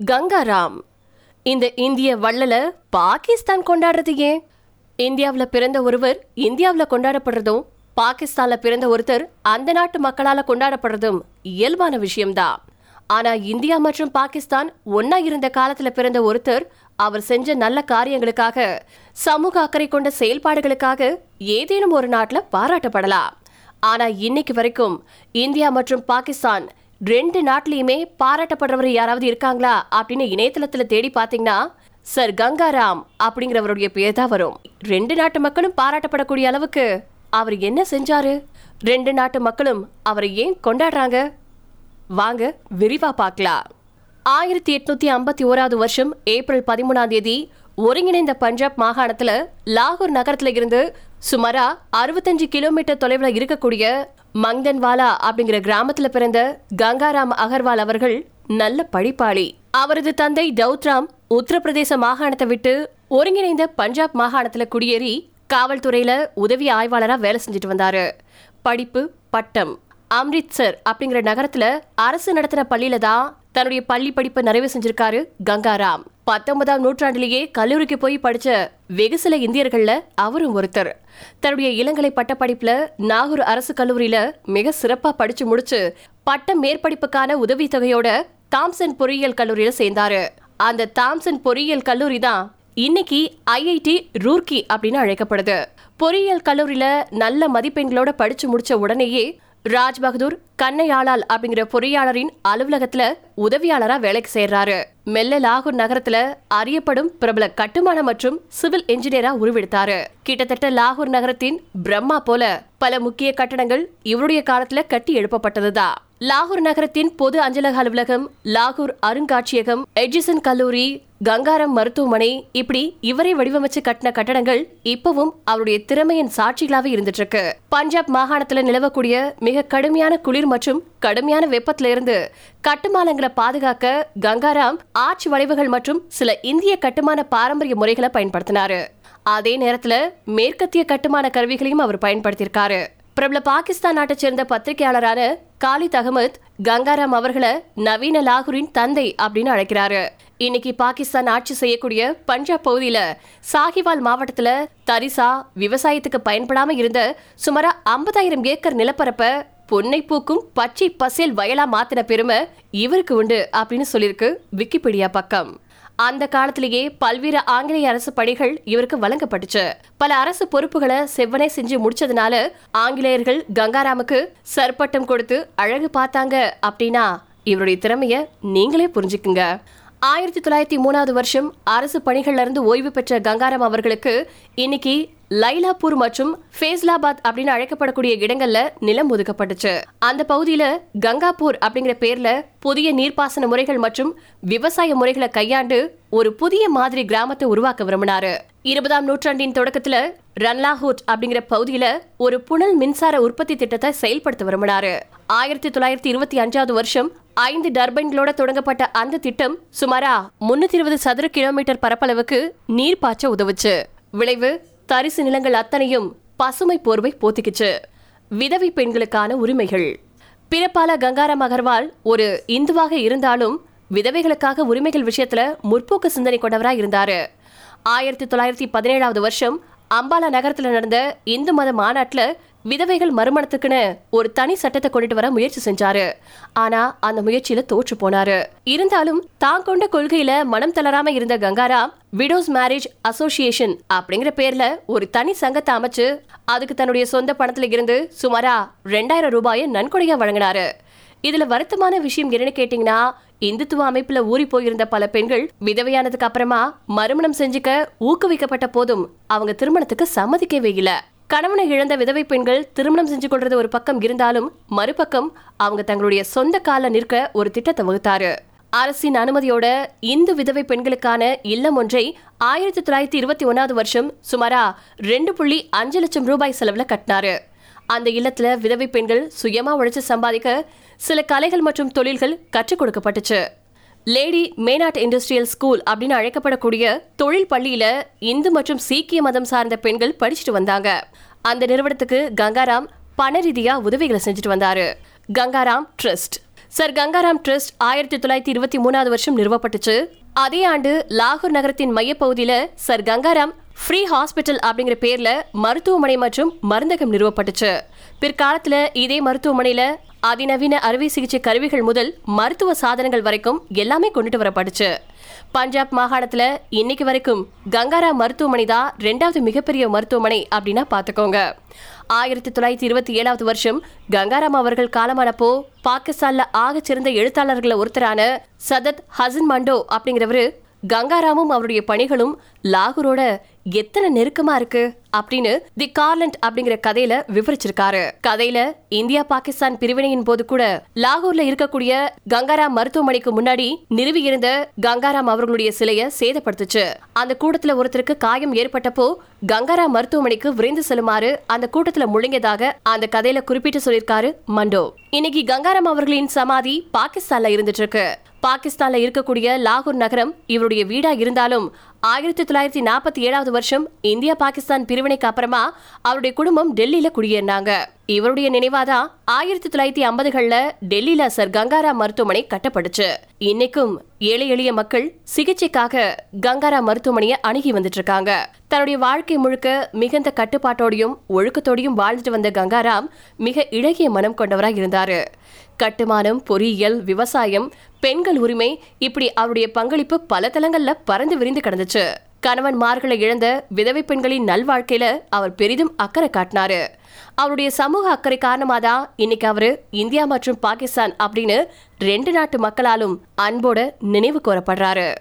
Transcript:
கங்காராம் இந்த இந்திய வள்ளல பாகிஸ்தான் கொண்டாடுறது ஏன்? இந்தியாவில் பிறந்த ஒருவர் இந்தியாவில் கொண்டாடப்படுறதும் பாகிஸ்தானில் பிறந்த ஒருத்தர் அந்த நாட்டு மக்களால கொண்டாடப்படுறதும் இயல்பான விஷயம்தான் ஆனா இந்தியா மற்றும் பாகிஸ்தான் ஒன்னா இருந்த காலத்துல பிறந்த ஒருத்தர் அவர் செஞ்ச நல்ல காரியங்களுக்காக சமூக அக்கறை கொண்ட செயல்பாடுகளுக்காக ஏதேனும் ஒரு நாட்டுல பாராட்டப்படலாம். ஆனா இன்னைக்கு வரைக்கும் இந்தியா மற்றும் பாகிஸ்தான் ரெண்டு நாட்டிலையுமே பாராட்டப்படுறவர் யாராவது இருக்காங்களா அப்படின்னு இணையதளத்துல தேடி பாத்தீங்கன்னா சர் கங்காராம் அப்படிங்கிறவருடைய பேர் தான் வரும். ரெண்டு நாட்டு மக்களும் பாராட்டப்படக்கூடிய அளவுக்கு அவர் என்ன செஞ்சாரு? ரெண்டு நாட்டு மக்களும் அவரை ஏன் கொண்டாடுறாங்க? வாங்க விரிவா பார்க்கலாம். ஆயிரத்தி எட்நூத்தி ஐம்பத்தி ஓராவது வருஷம் ஏப்ரல் பதிமூணாம் தேதி ஒருங்கிணைந்த பஞ்சாப் மாகாணத்துல லாகூர் நகரத்துல இருந்து சுமாரா அறுபத்தஞ்சு கிலோமீட்டர் தொலைவில் இருக்கக்கூடிய மங்தன்வாலா அப்படிங்கிற கிராமத்துல பிறந்த கங்காராம் அகர்வால் அவர்கள் நல்ல படிப்பாளி. அவரது தந்தை டவுத்ராம் உத்தரப்பிரதேச மாகாணத்தை விட்டு ஒருங்கிணைந்த பஞ்சாப் மாகாணத்துல குடியேறி காவல்துறையில உதவி ஆய்வாளரா வேலை செஞ்சுட்டு வந்தாரு. படிப்பு பட்டம் அம்ரித்சர் அப்படிங்கிற நகரத்துல அரசு நடத்தின பள்ளியில தான் தன்னுடைய பள்ளி படிப்பை நிறைவு செஞ்சிருக்காரு கங்காராம். பத்தொன்பதாம் நூற்றாண்டிலேயே கல்லூரிக்கு போய் படிச்ச வெகு சில இந்தியர்கள்ல அவரும் ஒருத்தர். தன்னுடைய இளங்கலை பட்டப்படிப்புல நாகூர் அரசு கல்லூரியில மிக சிறப்பா படிச்சு முடிச்சு பட்ட மேற்படிப்புக்கான உதவித்தொகையோட தாம்சன் பொறியியல் கல்லூரியில சேர்ந்தாரு. அந்த தாம்சன் பொறியியல் கல்லூரி தான் இன்னைக்கு ஐஐடி ரூர்க்கி அப்படின்னு அழைக்கப்படுது. பொறியியல் கல்லூரியில நல்ல மதிப்பெண்களோட படிச்சு முடிச்ச உடனேயே ராஜ் பகதூர் கண்ணையாளால் அப்படிங்கிற பொறியாளரின் அலுவலகத்துல உதவியாளரா வேலைக்கு சேர்றாரு. மெல்ல லாகூர் நகரத்துல அறியப்படும் பிரபல கட்டுமான மற்றும் சிவில் என்ஜினியரா உருவெடுத்தாரு. கிட்டத்தட்ட லாகூர் நகரத்தின் பிரம்மா போல பல முக்கிய கட்டடங்கள் இவருடைய காலத்துல கட்டி எழுப்பப்பட்டதுதான் லாகூர் நகரத்தின் பொது அஞ்சலக அலுவலகம் லாகூர் அருங்காட்சியகம் எட்ஜிசன் கல்லூரி கங்காரம் மருத்துவமனை இப்படி இவரை வடிவமைச்சு கட்டின கட்டடங்கள் இப்பவும் அவருடைய திறமையின் சாட்சிகளாவே இருந்துட்டு இருக்கு பஞ்சாப் மாகாணத்துல நிலவக்கூடிய மிக கடுமையான குளிர் மற்றும் கடுமையான வெப்பத்துல இருந்து கட்டுமானங்களை பாதுகாக்க கங்காராம் ஆட்சி வளைவுகள் மற்றும் சில இந்திய கட்டுமான பாரம்பரிய முறைகளை பயன்படுத்தினாரு. அதே நேரத்துல மேற்கத்திய கட்டுமான கருவிகளையும் அவர் பயன்படுத்தியிருக்காரு. பிரபல பாகிஸ்தான் நாட்டை சேர்ந்த பத்திரிகையாளரான காலித் அகமத் கங்காராம் அவர்களை நவீன லாகூரின் தந்தை அப்படின்னு அழைக்கிறாரு. இன்னைக்கு பாகிஸ்தான் ஆட்சி செய்யக்கூடிய பஞ்சாப் பகுதியில சாஹிவால் மாவட்டத்துல தரிசா விவசாயத்துக்கு பயன்படாம இருந்த சுமாரா ஐம்பதாயிரம் ஏக்கர் நிலப்பரப்ப பொன்னை பூக்கும் பச்சை பசேல் வயலா மாத்தின பெருமை இவருக்கு உண்டு அப்படின்னு சொல்லியிருக்கு விக்கிபீடியா பக்கம். அந்த காலத்திலேயே பல்வேறு ஆங்கிலேய அரசு பணிகள் இவருக்கு வழங்கப்பட்டுச்சு. பல அரசு பொறுப்புகளை செவ்வனே செஞ்சு முடிச்சதுனால ஆங்கிலேயர்கள் கங்காராமுக்கு சர்பட்டம் கொடுத்து அழகு பார்த்தாங்க அப்படின்னா இவருடைய திறமைய நீங்களே புரிஞ்சுக்குங்க. ஆயிரத்தி தொள்ளாயிரத்தி மூணாவது வருஷம் அரசு பணிகள்லிருந்து ஓய்வு பெற்ற கங்காராம் அவர்களுக்கு இன்னைக்கு லைலாப்பூர் மற்றும் ஃபேஸ்லாபாத் அப்படின்னு அழைக்கப்படக்கூடிய இடங்கள்ல நிலம் ஒதுக்கப்பட்டுச்சு. அந்த பகுதியில கங்காப்பூர் அப்படிங்கிற பேர்ல புதிய நீர்ப்பாசன முறைகள் மற்றும் விவசாய முறைகளை கையாண்டு ஒரு புதிய மாதிரி கிராமத்தை உருவாக்க விரும்பினாரு. இருபதாம் நூற்றாண்டின் தொடக்கத்துல ரன்லாஹூட் அப்படிங்கிற பகுதியில ஒரு புனல் மின்சார உற்பத்தி திட்டத்தை செயல்படுத்த விரும்பினாரு ஆயிரத்தி தொள்ளாயிரத்தி இருபத்தி அஞ்சாவது வருஷம் ஐந்து டர்பைன்களோட தொடங்கப்பட்ட அந்த திட்டம் சுமாரா முன்னூத்தி இருபது சதுர கிலோமீட்டர் பரப்பளவுக்கு நீர் பாய்ச்ச உதவுச்சு. விளைவு தரிசு நிலங்கள் அத்தனையும் பசுமை போர்வை போத்திக்குச்சு. விதவை பெண்களுக்கான உரிமைகள். பிறப்பால கங்காராம் அகர்வால் ஒரு இந்துவாக இருந்தாலும் விதவைகளுக்காக உரிமைகள் விஷயத்துல முற்போக்கு சிந்தனை கொண்டவரா இருந்தாரு. ஆயிரத்தி தொள்ளாயிரத்தி பதினேழாவது வருஷம் அம்பாலா நகரத்தில் நடந்த இந்து மத மாநாட்டில் விதவைகள் மறுமணத்துக்குன்னு ஒரு தனி சட்டத்தை கொண்டுட்டு வர முயற்சி செஞ்சாரு. ஆனா அந்த முயற்சியில தோற்று போனாரு. இருந்தாலும் தான் கொண்ட கொள்கையில மனம் தளராம இருந்த கங்காராம் விடோஸ் மேரேஜ் அசோசியேஷன் அப்படிங்கிற பேர்ல ஒரு தனி சங்கத்தை அமைச்சு அதுக்கு தன்னுடைய சொந்த பணத்துல இருந்து சுமாரா ரெண்டாயிரம் ரூபாயை நன்கொடையா வழங்கினாரு. இதுல வருத்தமான விஷயம் என்னன்னு கேட்டீங்கன்னா இந்துத்துவ அமைப்புல ஊறி போயிருந்த பல பெண்கள் விதவையானதுக்கு அப்புறமா மறுமணம் செஞ்சுக்க ஊக்குவிக்கப்பட்ட போதும் அவங்க திருமணத்துக்கு சம்மதிக்கவே இல்ல. கணவனை இழந்த விதவை பெண்கள் திருமணம் செஞ்சு கொள்றது ஒரு பக்கம் இருந்தாலும் மறுபக்கம் அவங்க தங்களுடைய சொந்த கால நிற்க ஒரு திட்டத்தை வகுத்தாரு. அரசின் அனுமதியோட இந்து விதவை பெண்களுக்கான இல்லம் ஒன்றை ஆயிரத்தி தொள்ளாயிரத்தி இருபத்தி ஒன்னாவது வருஷம் சுமாரா ரெண்டு புள்ளி அஞ்சு லட்சம் ரூபாய் செலவுல கட்டினாரு. அந்த இல்லத்துல விதவை பெண்கள் சுயமா உழைச்சு சம்பாதிக்க சில கலைகள் மற்றும் தொழில்கள் கற்றுக் கொடுக்கப்பட்டுச்சு. லேடி மேனாட் இண்டஸ்ட்ரியல் ஸ்கூல் அப்படின்னு அழைக்கப்படக்கூடிய தொழில் பள்ளியில இந்து மற்றும் சீக்கிய மதம் சார்ந்த பெண்கள் படிச்சுட்டு வந்தாங்க. அந்த நிறுவனத்துக்கு கங்காராம் பண ரீதியா உதவிகளை செஞ்சுட்டு வந்தாரு. Gangaram trust. Sir Gangaram trust ஆயிரத்தி தொள்ளாயிரத்தி இருபத்தி மூணாவது வருஷம் நிறுவப்பட்டுச்சு. அதே ஆண்டு லாகூர் நகரத்தின் மையப்பகுதியில சர் கங்காராம் ஃப்ரீ ஹாஸ்பிட்டல் அப்படிங்கிற பேர்ல மருத்துவமனை மற்றும் மருந்தகம் நிறுவப்பட்டுச்சு. பிற்காலத்துல இதே மருத்துவமனையில அதிநவீன அறுவை சிகிச்சை கருவிகள் முதல் மருத்துவ சாதனங்கள் வரைக்கும் எல்லாமே கொண்டுட்டு வரப்பட்டுச்சு. பஞ்சாப் மாகாணத்துல இன்னைக்கு வரைக்கும் கங்காரா மருத்துவமனை தான் ரெண்டாவது மிகப்பெரிய மருத்துவமனை அப்படின்னா பாத்துக்கோங்க. ஆயிரத்தி தொள்ளாயிரத்தி இருபத்தி ஏழாவது வருஷம் கங்காராம் அவர்கள் காலமானப்போ பாகிஸ்தான்ல ஆகச்சிறந்த சிறந்த எழுத்தாளர்கள ஒருத்தரான சதத் ஹசன் மண்டோ அப்படிங்கிறவரு கங்காராமும் அவருடைய பணிகளும் லாகூரோட எத்தனை நெருக்கமா இருக்கு அப்படின்னு தி கார்லண்ட் அப்படிங்கிற கதையில விவரிச்சிருக்காரு. கதையில இந்தியா பாகிஸ்தான் பிரிவினையின் போது கூட லாகூர்ல இருக்கக்கூடிய கங்காராம் மருத்துவமனைக்கு முன்னாடி நிறுவி இருந்த கங்காராம் அவர்களுடைய சிலைய சேதப்படுத்துச்சு. அந்த கூட்டத்துல ஒருத்தருக்கு காயம் ஏற்பட்டப்போ கங்காராம் மருத்துவமனைக்கு விரைந்து செல்லுமாறு அந்த கூட்டத்துல முழங்கியதாக அந்த கதையில குறிப்பிட்டு சொல்லியிருக்காரு மண்டோ. இன்னைக்கு கங்காராம் அவர்களின் சமாதி பாகிஸ்தான்ல இருந்துட்டு இருக்கு. பாகிஸ்தான்ல இருக்கக்கூடிய லாகூர் நகரம் இவருடைய வீடா இருந்தாலும் ஆயிரத்தி தொள்ளாயிரத்தி நாற்பத்தி ஏழாவது வருஷம் இந்தியா பாகிஸ்தான் பிரிவினைக்கு அப்புறமா அவருடைய குடும்பம் டெல்லியில குடியேறினாங்க. இவருடைய நினைவாதான் ஆயிரத்தி தொள்ளாயிரத்தி ஐம்பதுகள்ல டெல்லியில சர் கங்காரா மருத்துவமனை கட்டப்பட்டுச்சு. இன்னைக்கும் ஏழை எளிய மக்கள் சிகிச்சைக்காக கங்காரா மருத்துவமனையை அணுகி வந்துட்டு இருக்காங்க தன்னுடைய வாழ்க்கை முழுக்க மிகுந்த கட்டுப்பாட்டோடையும் ஒழுக்கத்தோடையும் வாழ்ந்துட்டு வந்த கங்காராம் மிக இழகிய மனம் கொண்டவராக இருந்தாரு. கட்டுமானம் பொறியியல் விவசாயம் பெண்கள் உரிமை இப்படி அவருடைய பங்களிப்பு பல தலங்கள்ல பறந்து விரிந்து கிடந்துச்சு. கணவன்மார்களை இழந்த விதவை பெண்களின் நல்வாழ்க்கையில அவர் பெரிதும் அக்கறை காட்டினாரு. அவருடைய சமூக அக்கறை காரணமாதான் இன்னைக்கு அவரு இந்தியா மற்றும் பாகிஸ்தான் அப்படின்னு ரெண்டு நாட்டு மக்களாலும் அன்போட நினைவு கோரப்படுறாரு